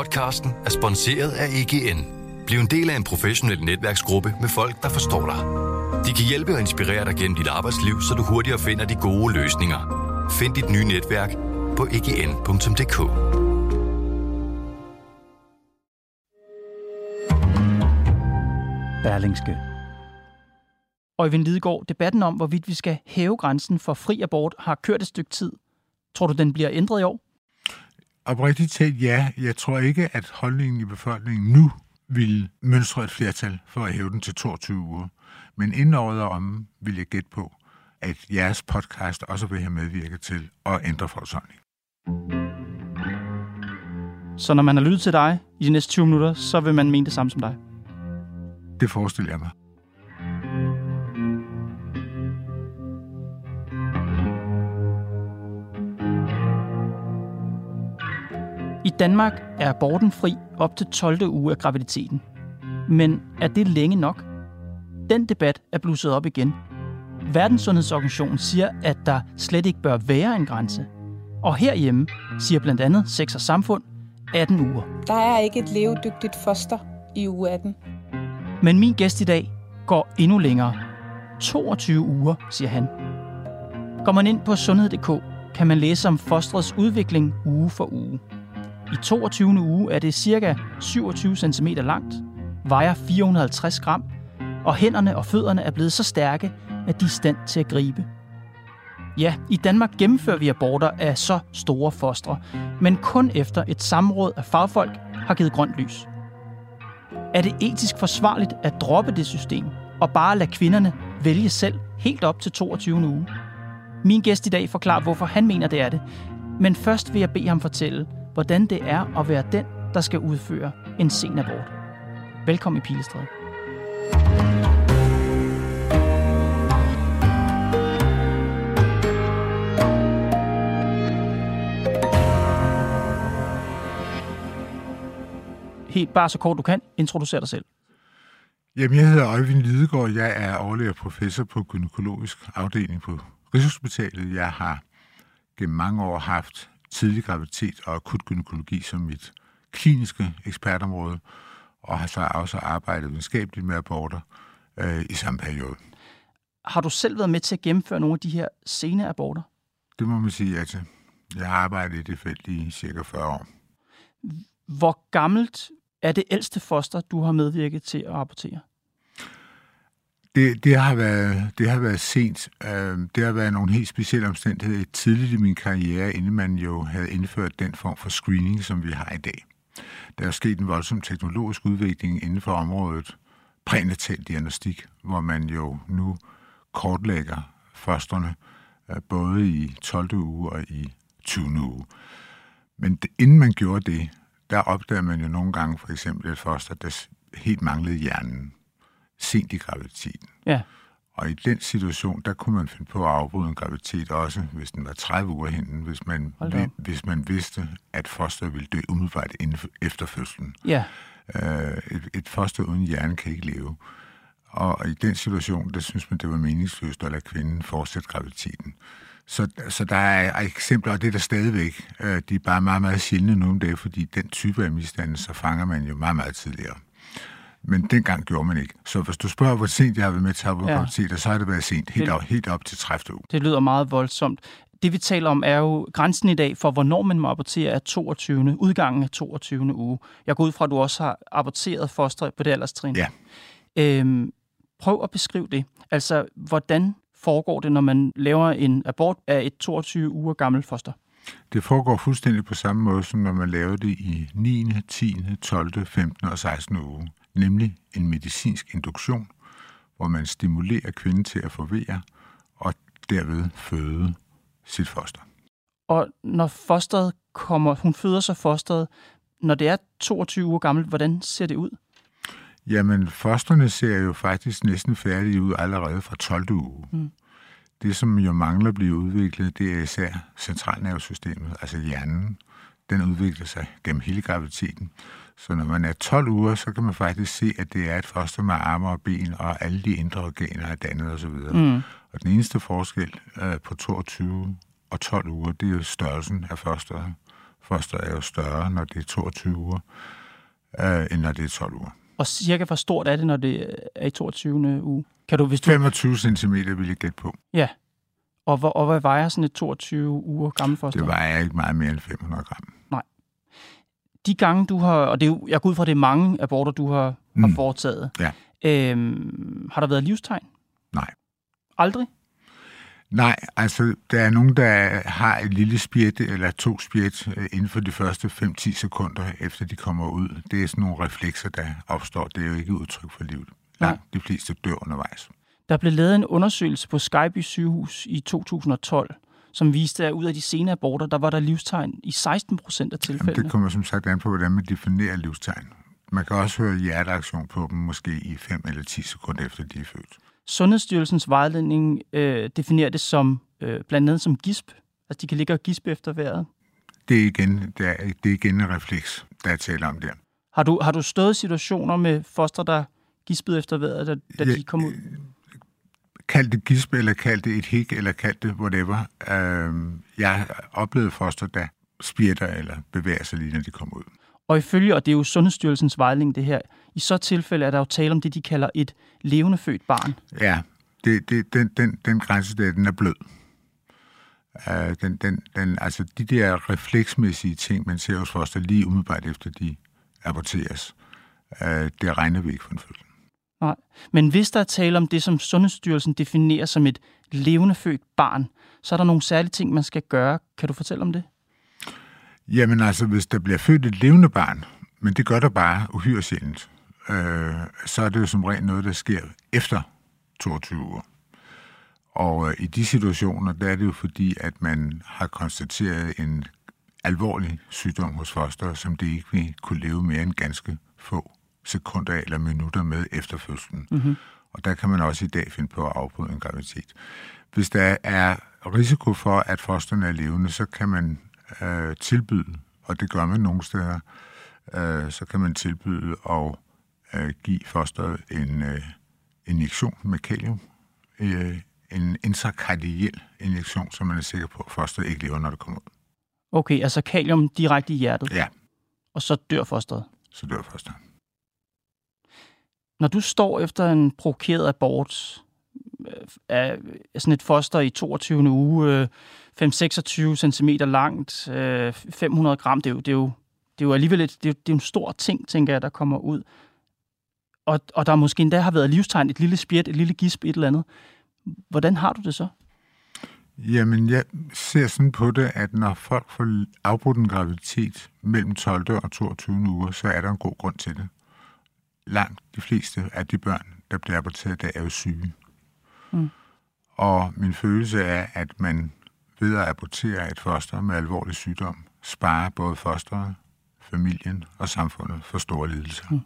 Podcasten er sponsoreret af EGN. Bliv en del af en professionel netværksgruppe med folk, der forstår dig. De kan hjælpe og inspirere dig gennem dit arbejdsliv, så du hurtigere finder de gode løsninger. Find dit nye netværk på egn.dk. Berlingske. Øjvind Lidegaard, debatten om, hvorvidt vi skal hæve grænsen for fri abort, har kørt et stykke tid. Tror du, den bliver ændret i år? Oprigtigt talt ja. Jeg tror ikke, at holdningen i befolkningen nu vil mønstre et flertal for at hæve den til 22 uger. Men inden året om, vil jeg gætte på, at jeres podcast også vil have medvirket til at ændre folks holdning. Så når man har lyttet til dig i de næste 20 minutter, så vil man mene det samme som dig? Det forestiller jeg mig. Danmark er aborten fri op til 12. uge af graviditeten. Men er det længe nok? Den debat er blusset op igen. Verdenssundhedsorganisationen siger, at der slet ikke bør være en grænse. Og herhjemme siger blandt andet Sex og Samfund 18 uger. Der er ikke et levedygtigt foster i uge 18. Men min gæst i dag går endnu længere. 22 uger, siger han. Går man ind på sundhed.dk, kan man læse om fosterets udvikling uge for uge. I 22. uge er det cirka 27 cm langt, vejer 450 gram, og hænderne og fødderne er blevet så stærke, at de er stand til at gribe. Ja, i Danmark gennemfører vi aborter af så store fostre, men kun efter et samråd af fagfolk har givet grønt lys. Er det etisk forsvarligt at droppe det system og bare lade kvinderne vælge selv helt op til 22. uge? Min gæst i dag forklarer, hvorfor han mener, det er det. Men først vil jeg bede ham fortælle, hvordan det er at være den, der skal udføre en sen abort. Velkommen i Pilestræde. Helt bare så kort du kan, introducer dig selv. Jamen, jeg hedder Øjvind Lidegaard. Jeg er overlæger professor på gynækologisk afdeling på Rigshospitalet. Jeg har gennem mange år haft tidlig graviditet og akut gynækologi som mit kliniske ekspertområde, og har så også arbejdet videnskabeligt med aborter øh, i samme periode. Har du selv været med til at gennemføre nogle af de her sene aborter? Det må man sige, at jeg har arbejdet i det felt i cirka 40 år. Hvor gammelt er det ældste foster, du har medvirket til at abortere? Det, det, har været, det har været sent. Øh, det har været nogle helt specielle omstændigheder tidligt i min karriere, inden man jo havde indført den form for screening, som vi har i dag. Der er sket en voldsom teknologisk udvikling inden for området prænatal diagnostik, hvor man jo nu kortlægger fosterne øh, både i 12. uge og i 20. uge. Men inden man gjorde det, der opdagede man jo nogle gange for eksempel et foster, der helt manglede hjernen sent i graviditeten. Ja. Og i den situation, der kunne man finde på at afbryde en graviditet også, hvis den var 30 uger henne, hvis man, hvis man vidste, at fosteret ville dø umiddelbart efter fødslen. Ja. Øh, et, et foster uden hjerne kan ikke leve. Og i den situation, der synes man, det var meningsløst at lade kvinden fortsætte graviditeten. Så, så der er eksempler, og det er der stadigvæk. Øh, de er bare meget, meget sjældne nogle dage, fordi den type af misdannelse fanger man jo meget, meget tidligere. Men dengang gjorde man ikke. Så hvis du spørger, hvor sent jeg har været med til at ja. så har det været sent, helt, det, op, helt op til 30. uge. Det lyder meget voldsomt. Det vi taler om er jo grænsen i dag for, hvornår man må abortere er 22. udgangen af 22. uge. Jeg går ud fra, at du også har aborteret foster på det alderstrin. Ja. Øhm, prøv at beskrive det. Altså, hvordan foregår det, når man laver en abort af et 22 uger gammelt foster? Det foregår fuldstændig på samme måde, som når man laver det i 9., 10., 12., 15. og 16. uge nemlig en medicinsk induktion, hvor man stimulerer kvinden til at forvere og derved føde sit foster. Og når fosteret kommer, hun føder så fosteret, når det er 22 uger gammelt, hvordan ser det ud? Jamen, fosterne ser jo faktisk næsten færdige ud allerede fra 12. uge. Mm. Det, som jo mangler at blive udviklet, det er især centralnervesystemet, altså hjernen. Den udvikler sig gennem hele graviditeten. Så når man er 12 uger, så kan man faktisk se, at det er et foster med arme og ben, og alle de indre organer er dannet osv. Mm. Og den eneste forskel øh, på 22 og 12 uger, det er jo størrelsen af fosteret. Fosteret er jo større, når det er 22 uger, øh, end når det er 12 uger. Og cirka hvor stort er det, når det er i 22. uge? Kan du, hvis du... 25 cm vil jeg gætte på. Ja. Og, hvor, og hvad vejer sådan et 22 uger gammel foster? Det vejer ikke meget mere end 500 gram. De gange, du har... Og det er jo, jeg går ud fra, det er mange aborter, du har, mm. har foretaget. Ja. Øhm, har der været livstegn? Nej. Aldrig? Nej, altså der er nogen, der har et lille spjæt eller to spjæt øh, inden for de første 5-10 sekunder, efter de kommer ud. Det er sådan nogle reflekser, der opstår. Det er jo ikke udtryk for livet. Langt de fleste dør undervejs. Der blev lavet en undersøgelse på Skyby sygehus i 2012, som viste, at ud af de sene aborter, der var der livstegn i 16 procent af tilfældene. Jamen, det kommer som sagt an på, hvordan man definerer livstegn. Man kan også høre hjerteaktion på dem, måske i 5 eller 10 sekunder efter de er født. Sundhedsstyrelsens vejledning øh, definerer det som øh, blandt andet som gisp. Altså, de kan ligge og gispe efter vejret. Det er igen, det er, det er igen en refleks, der er tale om der. Har du, har du stået i situationer med foster, der gispede efter vejret, da, da ja, de kom ud? Kald det gisp, eller kald det et hik, eller kald det whatever. Øh, jeg har oplevet foster, der spirter eller bevæger sig lige, når de kommer ud. Og ifølge, og det er jo Sundhedsstyrelsens vejledning det her, i så tilfælde er der jo tale om det, de kalder et levende født barn. Ja, det, det, den, den, den grænse der, den er blød. Uh, den, den, den, altså de der refleksmæssige ting, man ser hos foster lige umiddelbart efter de aborteres, uh, det regner vi ikke for en fødsel. Nej, men hvis der er tale om det, som Sundhedsstyrelsen definerer som et levende født barn, så er der nogle særlige ting, man skal gøre. Kan du fortælle om det? Jamen altså, hvis der bliver født et levende barn, men det gør der bare uhyre sjældent, øh, så er det jo som regel noget, der sker efter 22 uger. Og øh, i de situationer, der er det jo fordi, at man har konstateret en alvorlig sygdom hos foster, som det ikke vil kunne leve mere end ganske få sekunder eller minutter med efter fødslen. Mm-hmm. Og der kan man også i dag finde på at afbryde en graviditet. Hvis der er risiko for, at fosterne er levende, så kan man øh, tilbyde, og det gør man nogle steder, øh, så kan man tilbyde at øh, give fosteret en øh, injektion med kalium, øh, en intrakardiel injektion, så man er sikker på, at fosteret ikke lever, når det kommer ud. Okay, altså kalium direkte i hjertet? Ja. Og så dør fosteret? Så dør fosteret. Når du står efter en provokeret abort øh, af sådan et foster i 22. uge, øh, 5-26 cm langt, øh, 500 gram, det er jo, det er jo, det er jo alligevel et, det er, det er en stor ting, tænker jeg, der kommer ud. Og, og der måske endda har været livstegn, et lille spjæt, et lille gisp, et eller andet. Hvordan har du det så? Jamen, jeg ser sådan på det, at når folk får afbrudt en graviditet mellem 12. og 22. uger, så er der en god grund til det. Langt de fleste af de børn, der bliver aborteret, der er jo syge. Mm. Og min følelse er, at man ved at abortere et foster med alvorlig sygdom, sparer både fosteret, familien og samfundet for store lidelser. Mm.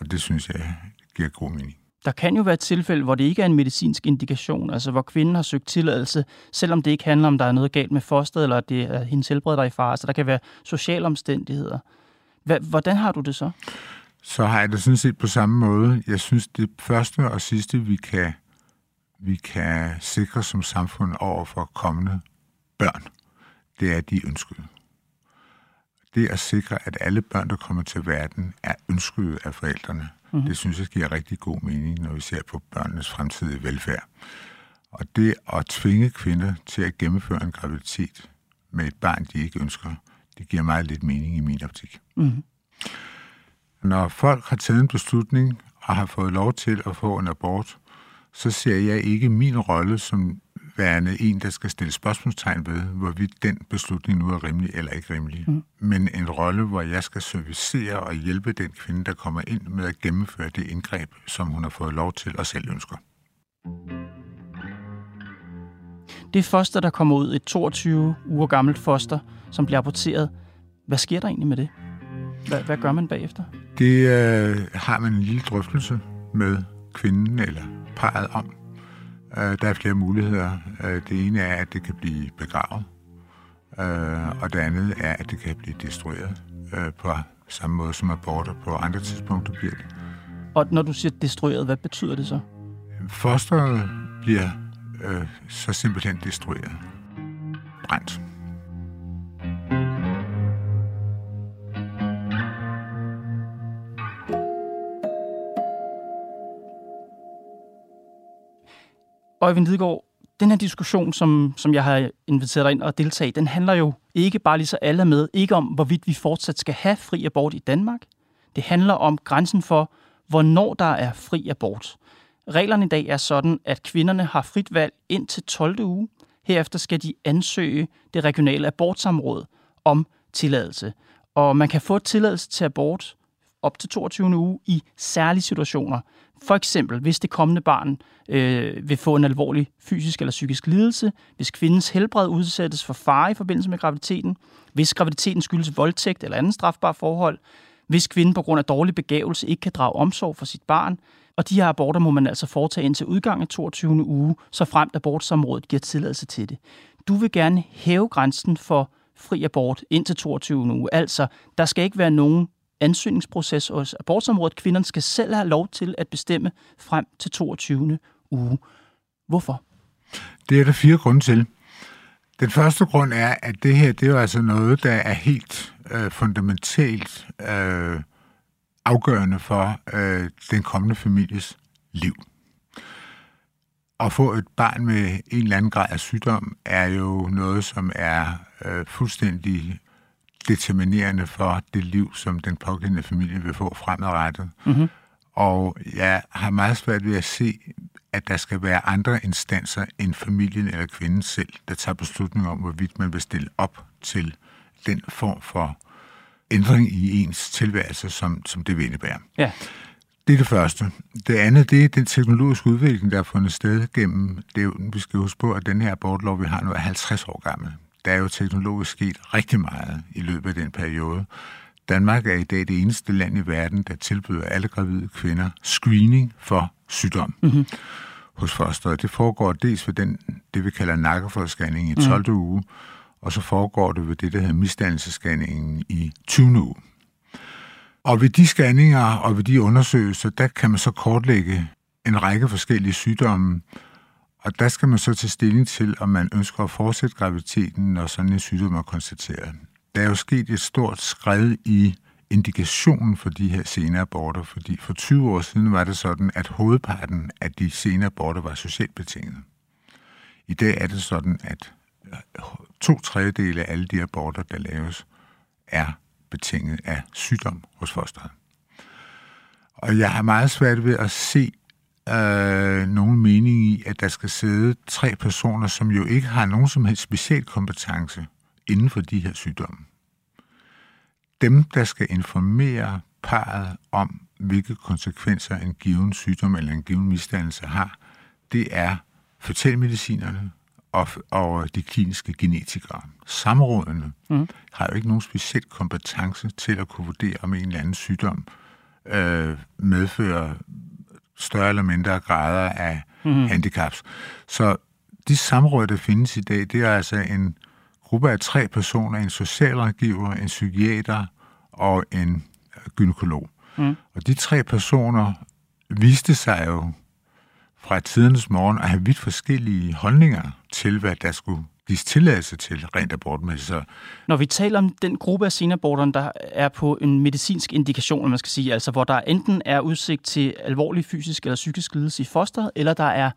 Og det synes jeg giver god mening. Der kan jo være et tilfælde, hvor det ikke er en medicinsk indikation, altså hvor kvinden har søgt tilladelse, selvom det ikke handler om, der er noget galt med fosteret, eller at det er hendes helbred, der er i fare. Altså der kan være sociale omstændigheder. Hvordan har du det så? Så har jeg det sådan set på samme måde. Jeg synes, det første og sidste, vi kan, vi kan sikre som samfund over for kommende børn, det er, at de ønskede. Det at sikre, at alle børn, der kommer til verden, er ønskede af forældrene, mm-hmm. det synes jeg giver rigtig god mening, når vi ser på børnenes fremtidige velfærd. Og det at tvinge kvinder til at gennemføre en graviditet med et barn, de ikke ønsker, det giver meget lidt mening i min optik. Mm-hmm. Når folk har taget en beslutning og har fået lov til at få en abort, så ser jeg ikke min rolle som værende en, der skal stille spørgsmålstegn ved, hvorvidt den beslutning nu er rimelig eller ikke rimelig. Mm. Men en rolle, hvor jeg skal servicere og hjælpe den kvinde, der kommer ind med at gennemføre det indgreb, som hun har fået lov til og selv ønsker. Det foster, der kommer ud, et 22 uger gammelt foster, som bliver aborteret. Hvad sker der egentlig med det? Hvad, hvad gør man bagefter? Det øh, har man en lille drøftelse med kvinden eller parret om, Øh, der er flere muligheder. Øh, det ene er, at det kan blive begravet, øh, og det andet er, at det kan blive destrueret på samme måde som aborter på andre tidspunkter bliver det. Og når du siger destrueret, hvad betyder det så? Fosteret bliver øh, så simpelthen destrueret. Brændt. Øjvind Lidegaard, den her diskussion, som, som jeg har inviteret dig ind og deltage i, den handler jo ikke bare lige så alle med, ikke om, hvorvidt vi fortsat skal have fri abort i Danmark. Det handler om grænsen for, hvornår der er fri abort. Reglerne i dag er sådan, at kvinderne har frit valg ind til 12. uge. Herefter skal de ansøge det regionale abortsamråd om tilladelse. Og man kan få tilladelse til abort op til 22. uge i særlige situationer. For eksempel, hvis det kommende barn øh, vil få en alvorlig fysisk eller psykisk lidelse, hvis kvindens helbred udsættes for fare i forbindelse med graviditeten, hvis graviditeten skyldes voldtægt eller anden strafbar forhold, hvis kvinden på grund af dårlig begævelse ikke kan drage omsorg for sit barn, og de her aborter må man altså foretage indtil udgangen af 22. uge, så fremt abortsamrådet giver tilladelse til det. Du vil gerne hæve grænsen for fri abort indtil 22. uge. Altså, der skal ikke være nogen ansøgningsproces hos abortsområdet. Kvinderne skal selv have lov til at bestemme frem til 22. uge. Hvorfor? Det er der fire grunde til. Den første grund er, at det her det er jo altså noget, der er helt øh, fundamentalt øh, afgørende for øh, den kommende families liv. At få et barn med en eller anden grad af sygdom er jo noget, som er øh, fuldstændig determinerende for det liv, som den pågældende familie vil få fremadrettet. Mm-hmm. Og jeg har meget svært ved at se, at der skal være andre instanser end familien eller kvinden selv, der tager beslutning om, hvorvidt man vil stille op til den form for ændring i ens tilværelse, som, som det vil indebære. Ja. Det er det første. Det andet, det er den teknologiske udvikling, der er fundet sted gennem, det er vi skal huske på, at den her abortlov, vi har nu, er 50 år gammel. Der er jo teknologisk sket rigtig meget i løbet af den periode. Danmark er i dag det eneste land i verden, der tilbyder alle gravide kvinder screening for sygdom mm-hmm. hos fosteret. Det foregår dels ved den, det vi kalder nakkeforscanning i 12. Mm. uge, og så foregår det ved det, der hedder misdannelsescanningen i 20. uge. Og ved de scanninger og ved de undersøgelser, der kan man så kortlægge en række forskellige sygdomme, og der skal man så tage stilling til, om man ønsker at fortsætte graviditeten, når sådan en sygdom er konstateret. Der er jo sket et stort skred i indikationen for de her sene aborter, fordi for 20 år siden var det sådan, at hovedparten af de sene aborter var socialt betinget. I dag er det sådan, at øh, to tredjedele af alle de aborter, der laves, er betinget af sygdom hos fosteret. Og jeg har meget svært ved at se øh, nogen mening i, at der skal sidde tre personer, som jo ikke har nogen som helst speciel kompetence inden for de her sygdomme. Dem, der skal informere parret om, hvilke konsekvenser en given sygdom eller en given misdannelse har, det er fortællemedicinerne og, og de kliniske genetikere. Samrådene mm. har jo ikke nogen speciel kompetence til at kunne vurdere, om en eller anden sygdom øh, medfører større eller mindre grader af mm. handicaps. Så de samråd, der findes i dag, det er altså en gruppe af tre personer, en socialrådgiver, en psykiater og en gynekolog. Mm. Og de tre personer viste sig jo fra tidernes morgen at have vidt forskellige holdninger til, hvad der skulle gives tilladelse til rent abortmæssigt. Så Når vi taler om den gruppe af senaborterne, der er på en medicinsk indikation, man skal sige, altså hvor der enten er udsigt til alvorlig fysisk eller psykisk lidelse i fosteret, eller der er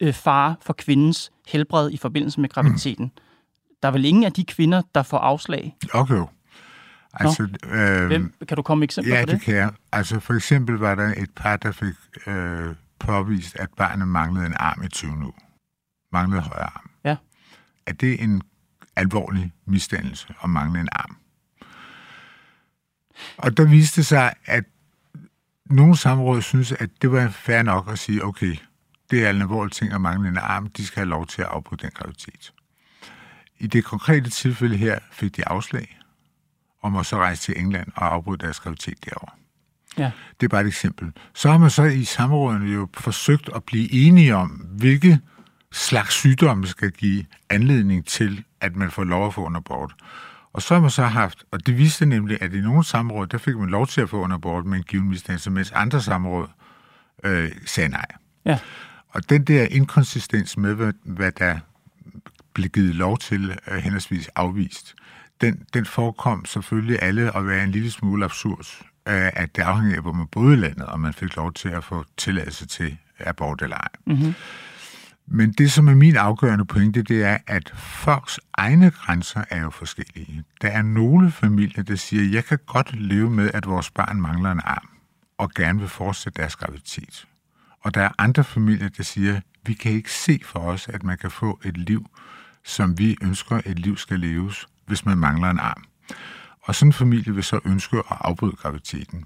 øh, fare for kvindens helbred i forbindelse med graviditeten. Mm. Der er vel ingen af de kvinder, der får afslag? Okay. Altså, øh, Hvem, kan du komme med eksempler ja, på det? Ja, det kan jeg. Altså for eksempel var der et par, der fik øh, påvist, at barnet manglede en arm i 20 nu. Manglede højre arm. Er det en alvorlig misdannelse at mangle en arm? Og der viste sig, at nogle samråd synes, at det var fair nok at sige, okay, det er en alvorlig ting at mangle en arm, de skal have lov til at afbryde den graviditet. I det konkrete tilfælde her fik de afslag om at så rejse til England og afbryde deres graviditet derovre. Ja. Det er bare et eksempel. Så har man så i samrådene jo forsøgt at blive enige om, hvilke slags sygdomme skal give anledning til, at man får lov at få en abort. Og så har man så haft, og det viste nemlig, at i nogle samråd, der fik man lov til at få en abort med en given misdannelse, mens andre samråd øh, sagde nej. Ja. Og den der inkonsistens med, hvad, hvad der blev givet lov til, øh, henholdsvis afvist, den, den forekom selvfølgelig alle at være en lille smule absurd, øh, at det afhænger af, hvor man boede i landet, og man fik lov til at få tilladelse til abort eller ej. Mm-hmm. Men det, som er min afgørende pointe, det er, at folks egne grænser er jo forskellige. Der er nogle familier, der siger, jeg kan godt leve med, at vores barn mangler en arm, og gerne vil fortsætte deres graviditet. Og der er andre familier, der siger, vi kan ikke se for os, at man kan få et liv, som vi ønsker, et liv skal leves, hvis man mangler en arm. Og sådan en familie vil så ønske at afbryde graviditeten.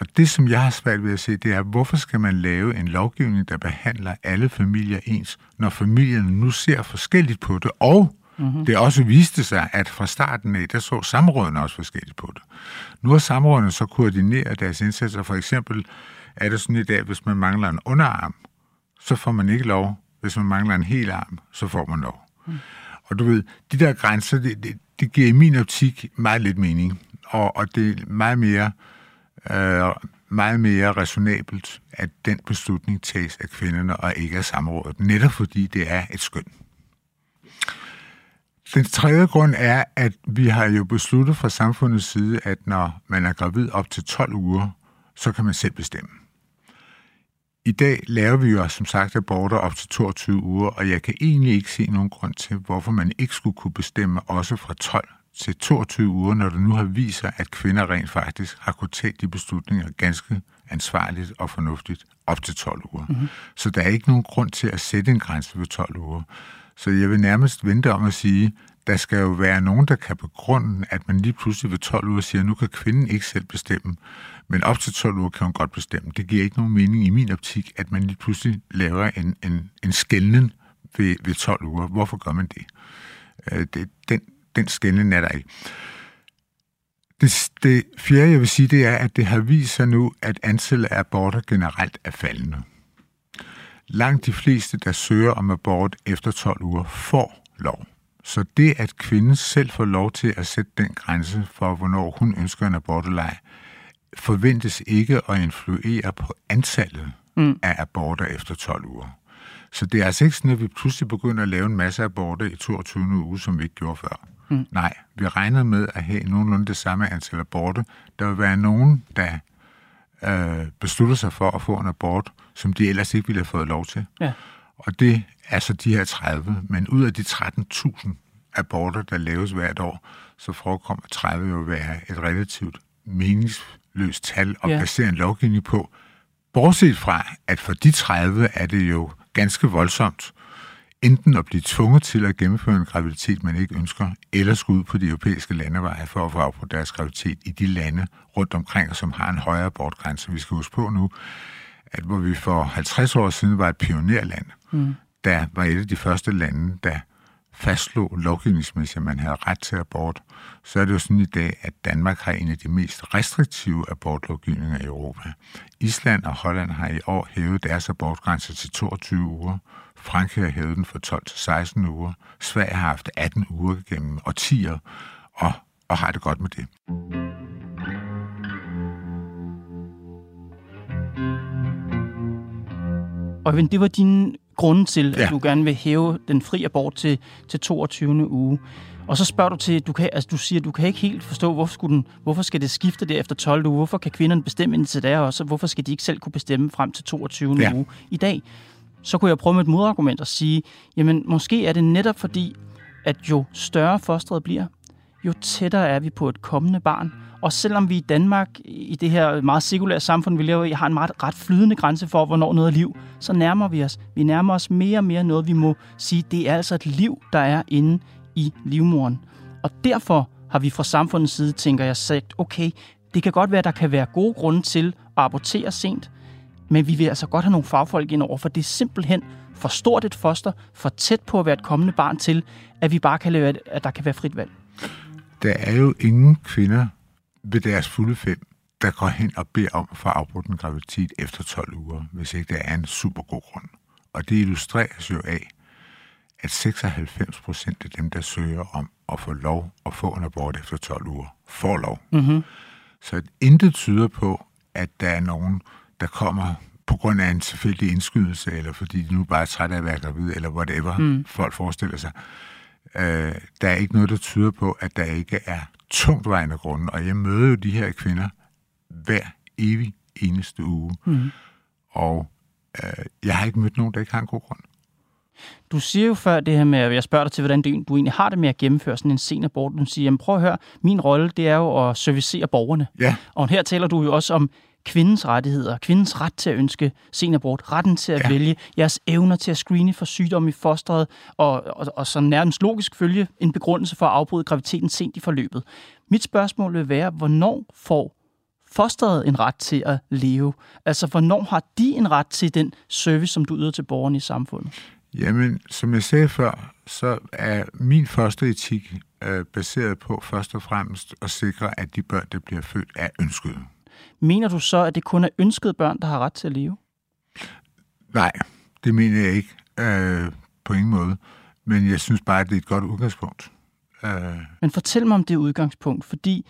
Og det, som jeg har svært ved at se, det er, hvorfor skal man lave en lovgivning, der behandler alle familier ens, når familierne nu ser forskelligt på det, og mm-hmm. det også viste sig, at fra starten af, der så samrådene også forskelligt på det. Nu har samrådene så koordineret deres indsatser. For eksempel er det sådan i dag, hvis man mangler en underarm, så får man ikke lov. Hvis man mangler en hel arm, så får man lov. Mm. Og du ved, de der grænser, det, det, det giver i min optik meget lidt mening. Og, og det er meget mere øh, øh, meget mere resonabelt, at den beslutning tages af kvinderne og ikke af samrådet, netop fordi det er et skøn. Den tredje grund er, at vi har jo besluttet fra samfundets side, at når man er gravid op til 12 uger, så kan man selv bestemme. I dag laver vi jo som sagt aborter op til 22 uger, og jeg kan egentlig ikke se nogen grund til, hvorfor man ikke skulle kunne bestemme også fra 12 til 22 uger, når det nu har vist sig, at kvinder rent faktisk har kunnet tage de beslutninger ganske ansvarligt og fornuftigt op til 12 uger. Mm-hmm. Så der er ikke nogen grund til at sætte en grænse ved 12 uger. Så jeg vil nærmest vente om at sige, der skal jo være nogen, der kan begrunde, at man lige pludselig ved 12 uger siger, at nu kan kvinden ikke selv bestemme, men op til 12 uger kan hun godt bestemme. Det giver ikke nogen mening i min optik, at man lige pludselig laver en, en, en skældning ved, ved 12 uger. Hvorfor gør man det? Øh, det den, skældning er der ikke. Det, det fjerde, jeg vil sige, det er, at det har vist sig nu, at antallet af aborter generelt er faldende. Langt de fleste, der søger om abort efter 12 uger, får lov. Så det, at kvinden selv får lov til at sætte den grænse for, hvornår hun ønsker en abortelej, forventes ikke at influere på antallet mm. af aborter efter 12 uger. Så det er altså ikke sådan, at vi pludselig begynder at lave en masse aborter i 22. uge, som vi ikke gjorde før. Mm. Nej, vi regner med at have nogenlunde det samme antal aborter. Der vil være nogen, der øh, beslutter sig for at få en abort, som de ellers ikke ville have fået lov til. Ja. Og det er så de her 30. Men ud af de 13.000 aborter, der laves hvert år, så forekommer 30 jo at være et relativt meningsløst tal at ja. basere en lovgivning på. Bortset fra, at for de 30 er det jo ganske voldsomt enten at blive tvunget til at gennemføre en graviditet, man ikke ønsker, eller skulle ud på de europæiske landeveje for at få afbrudt deres graviditet i de lande rundt omkring, som har en højere abortgrænse. Vi skal huske på nu, at hvor vi for 50 år siden var et pionerland, mm. der var et af de første lande, der fastslog lovgivningsmæssigt, at man havde ret til abort, så er det jo sådan i dag, at Danmark har en af de mest restriktive abortlovgivninger i Europa. Island og Holland har i år hævet deres abortgrænse til 22 uger. Frankrig har hævet den fra 12 til 16 uger. Sverige har haft 18 uger gennem årtier, og, og har det godt med det. Og det var din grunde til, ja. at du gerne vil hæve den fri abort til, til 22. uge. Og så spørger du til, du, kan, altså du siger, du kan ikke helt forstå, hvorfor, skulle den, hvorfor skal det skifte der efter 12 uge? Hvorfor kan kvinderne bestemme indtil der også? Hvorfor skal de ikke selv kunne bestemme frem til 22. Ja. uge i dag? Så kunne jeg prøve med et modargument og sige, jamen måske er det netop fordi, at jo større fosteret bliver, jo tættere er vi på et kommende barn. Og selvom vi i Danmark, i det her meget sekulære samfund, vi lever i, har en meget ret flydende grænse for, hvornår noget er liv, så nærmer vi os. Vi nærmer os mere og mere noget, vi må sige, det er altså et liv, der er inde i livmoren. Og derfor har vi fra samfundets side, tænker jeg, sagt, okay, det kan godt være, der kan være gode grunde til at abortere sent, men vi vil altså godt have nogle fagfolk ind over, for det er simpelthen for stort et foster, for tæt på at være et kommende barn til, at vi bare kan lave, at der kan være frit valg. Der er jo ingen kvinder ved deres fulde fem, der går hen og beder om at få afbrudt en graviditet efter 12 uger, hvis ikke der er en super god grund. Og det illustreres jo af, at 96 procent af dem, der søger om at få lov at få en abort efter 12 uger, får lov. Mm-hmm. Så intet tyder på, at der er nogen, der kommer på grund af en tilfældig indskydelse, eller fordi de nu bare er trætte af at være gravid, eller whatever mm. folk forestiller sig. Øh, der er ikke noget, der tyder på, at der ikke er tungtvejende grunde, og jeg møder jo de her kvinder hver evig eneste uge. Mm. Og øh, jeg har ikke mødt nogen, der ikke har en god grund. Du siger jo før det her med, at jeg spørger dig til, hvordan du, du egentlig har det med at gennemføre sådan en sen abort. Du siger, jamen prøv at høre, min rolle, det er jo at servicere borgerne. Ja. Og her taler du jo også om kvindens rettigheder, kvindens ret til at ønske sen abort, retten til at ja. vælge, jeres evner til at screene for sygdom i fosteret, og, og, og så nærmest logisk følge en begrundelse for at afbryde graviditeten sent i forløbet. Mit spørgsmål vil være, hvornår får fosteret en ret til at leve? Altså, hvornår har de en ret til den service, som du yder til borgerne i samfundet? Jamen, som jeg sagde før, så er min første etik øh, baseret på først og fremmest at sikre, at de børn, der bliver født, er ønskede. Mener du så, at det kun er ønskede børn, der har ret til at leve? Nej, det mener jeg ikke øh, på ingen måde. Men jeg synes bare, at det er et godt udgangspunkt. Øh. Men fortæl mig om det udgangspunkt, fordi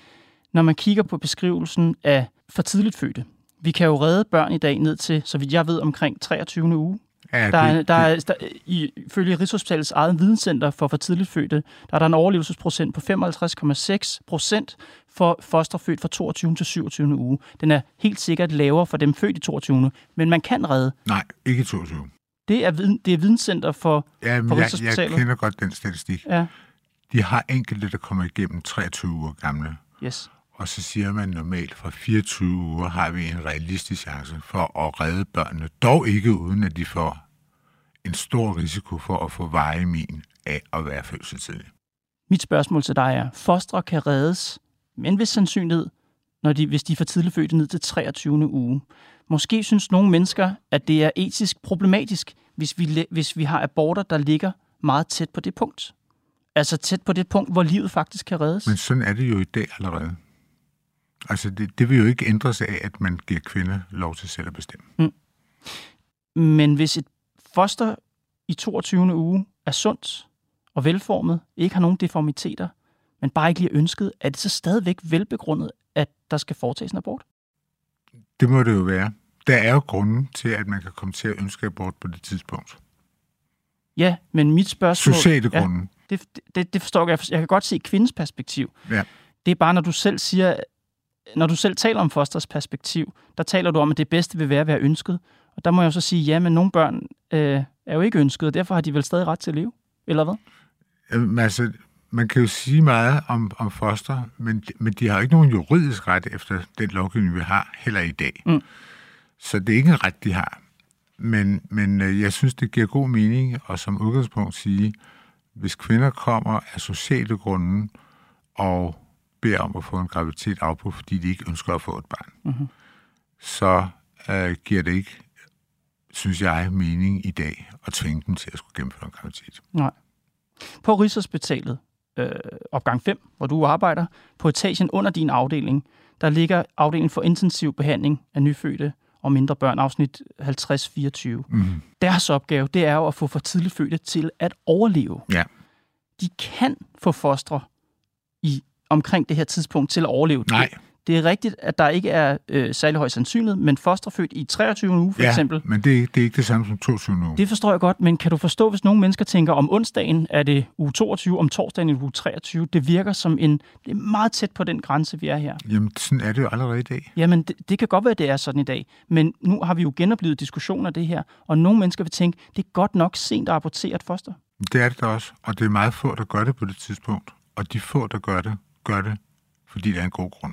når man kigger på beskrivelsen af for tidligt fødte, vi kan jo redde børn i dag ned til, så vidt jeg ved, omkring 23. uge. Ja, der, er, der, er, der, ifølge Rigshospitalets eget videnscenter for for tidligt fødte, der er der en overlevelsesprocent på 55,6 procent for fosterfødt fra 22. til 27. uge. Den er helt sikkert lavere for dem født i 22. Men man kan redde. Nej, ikke 22. Det er, viden, det er videnscenter for, ja, men for jeg, jeg kender godt den statistik. Ja. De har enkelte, der kommer igennem 23 uger gamle. Yes. Og så siger man normalt, fra 24 uger har vi en realistisk chance for at redde børnene. Dog ikke uden, at de får en stor risiko for at få min af at være fødselstidlig. Mit spørgsmål til dig er, fostre kan reddes, men hvis sandsynlighed, når de, hvis de er for tidligt fødte ned til 23. uge. Måske synes nogle mennesker, at det er etisk problematisk, hvis vi, hvis vi har aborter, der ligger meget tæt på det punkt. Altså tæt på det punkt, hvor livet faktisk kan reddes. Men sådan er det jo i dag allerede. Altså, det, det vil jo ikke ændre sig af, at man giver kvinder lov til selv at bestemme. Mm. Men hvis et foster i 22. uge er sundt og velformet, ikke har nogen deformiteter, men bare ikke lige ønsket, er det så stadigvæk velbegrundet, at der skal foretages en abort? Det må det jo være. Der er jo grunden til, at man kan komme til at ønske abort på det tidspunkt. Ja, men mit spørgsmål... Sociale grunden. Ja, det, det, det forstår jeg. Jeg kan godt se kvindens perspektiv. Ja. Det er bare, når du selv siger, når du selv taler om fosters perspektiv, der taler du om, at det bedste vil være at være ønsket. Og der må jeg jo så sige, ja, men nogle børn øh, er jo ikke ønsket, og derfor har de vel stadig ret til at leve, eller hvad? Jamen, altså, man kan jo sige meget om, om foster, men, men de har ikke nogen juridisk ret efter den lovgivning, vi har, heller i dag. Mm. Så det er ikke en ret, de har. Men, men øh, jeg synes, det giver god mening at som udgangspunkt sige, hvis kvinder kommer af sociale grunde og beder om at få en graviditet afbrudt, fordi de ikke ønsker at få et barn, mm-hmm. så øh, giver det ikke, synes jeg, mening i dag at tvinge dem til at skulle gennemføre en graviditet. Nej. På Rigshospitalet, øh, opgang 5, hvor du arbejder, på etagen under din afdeling, der ligger afdelingen for intensiv behandling af nyfødte og mindre børn, afsnit 50-24. Mm. Deres opgave, det er jo at få for tidligt fødte til at overleve. Ja. De kan få fostre i omkring det her tidspunkt til at overleve. Nej. Det er rigtigt, at der ikke er øh, særlig høj sandsynlighed, men fosterfødt i 23. uge for ja, eksempel. men det er, det er ikke det samme som 22. uge. Det forstår jeg godt, men kan du forstå, hvis nogle mennesker tænker, om onsdagen er det uge 22, om torsdagen er det uge 23? Det virker som en... Det er meget tæt på den grænse, vi er her. Jamen, sådan er det jo allerede i dag. Jamen, det, det kan godt være, at det er sådan i dag, men nu har vi jo genoplevet diskussioner af det her, og nogle mennesker vil tænke, det er godt nok sent at rapportere et foster. Det er det da også, og det er meget få, der gør det på det tidspunkt. Og de få, der gør det, gør det fordi der er en god grund.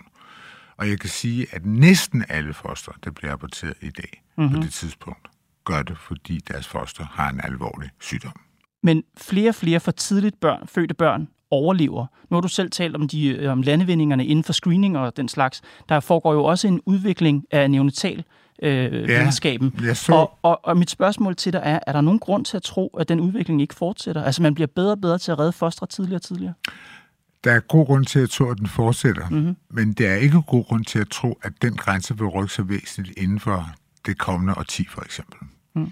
Og jeg kan sige, at næsten alle foster, der bliver aborteret i dag mm-hmm. på mhm. det tidspunkt, gør det, fordi deres foster har en alvorlig sygdom. Men flere og flere for tidligt børn, fødte børn overlever. Nu har du selv talt om, de, øh, om landevindingerne inden for screening og den slags. Der foregår jo også en udvikling af neonatal øh, ja, videnskaben. Så... Og, og, og mit spørgsmål til dig er, er der nogen grund til at tro, at den udvikling ikke fortsætter? Altså man bliver bedre og bedre til at redde fostre tidligere og tidligere? Der er god grund til at tro, at den fortsætter, mm-hmm. men der er ikke god grund til at tro, at den grænse vil rykke sig væsentligt inden for det kommende årti, for eksempel. Mm.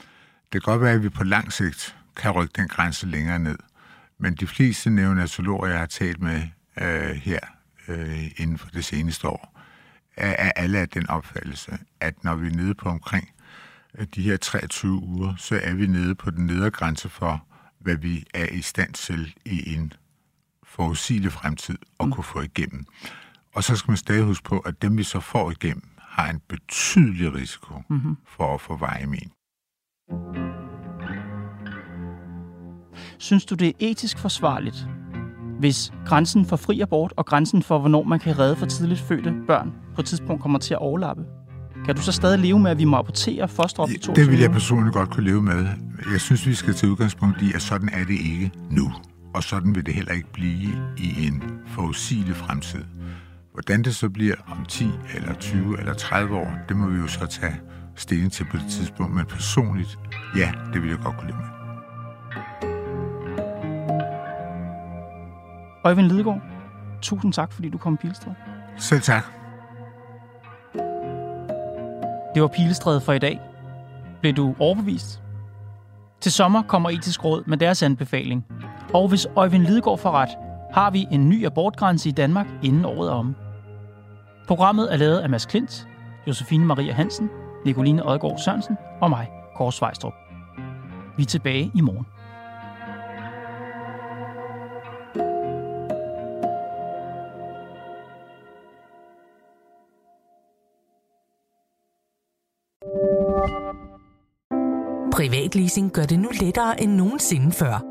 Det kan godt være, at vi på lang sigt kan rykke den grænse længere ned, men de fleste neonatologer, jeg har talt med øh, her øh, inden for det seneste år, er, er alle af den opfattelse, at når vi er nede på omkring øh, de her 23 uger, så er vi nede på den nedre grænse for, hvad vi er i stand til i en forudsigelig fremtid at mm. kunne få igennem. Og så skal man stadig huske på, at dem, vi så får igennem, har en betydelig risiko mm-hmm. for at få vejmin. synes du, det er etisk forsvarligt, hvis grænsen for fri abort og grænsen for, hvornår man kan redde for tidligt fødte børn på et tidspunkt kommer til at overlappe? Kan du så stadig leve med, at vi må abortere foster op i to Det vil jeg personligt godt kunne leve med. Jeg synes, vi skal tage udgangspunkt i, at sådan er det ikke nu. Og sådan vil det heller ikke blive i en forudsigelig fremtid. Hvordan det så bliver om 10 eller 20 eller 30 år, det må vi jo så tage stilling til på det tidspunkt. Men personligt, ja, det vil jeg godt kunne leve med. Øjvind Lidegaard, tusind tak, fordi du kom i Pilestræde. Selv tak. Det var Pilestræde for i dag. Blev du overbevist? Til sommer kommer etisk råd med deres anbefaling. Og hvis Øjvind Lidegaard får ret, har vi en ny abortgrænse i Danmark inden året er om. Programmet er lavet af Mads Klint, Josefine Maria Hansen, Nicoline Odgaard Sørensen og mig, Kåre Svejstrup. Vi er tilbage i morgen. Privatleasing gør det nu lettere end nogensinde før.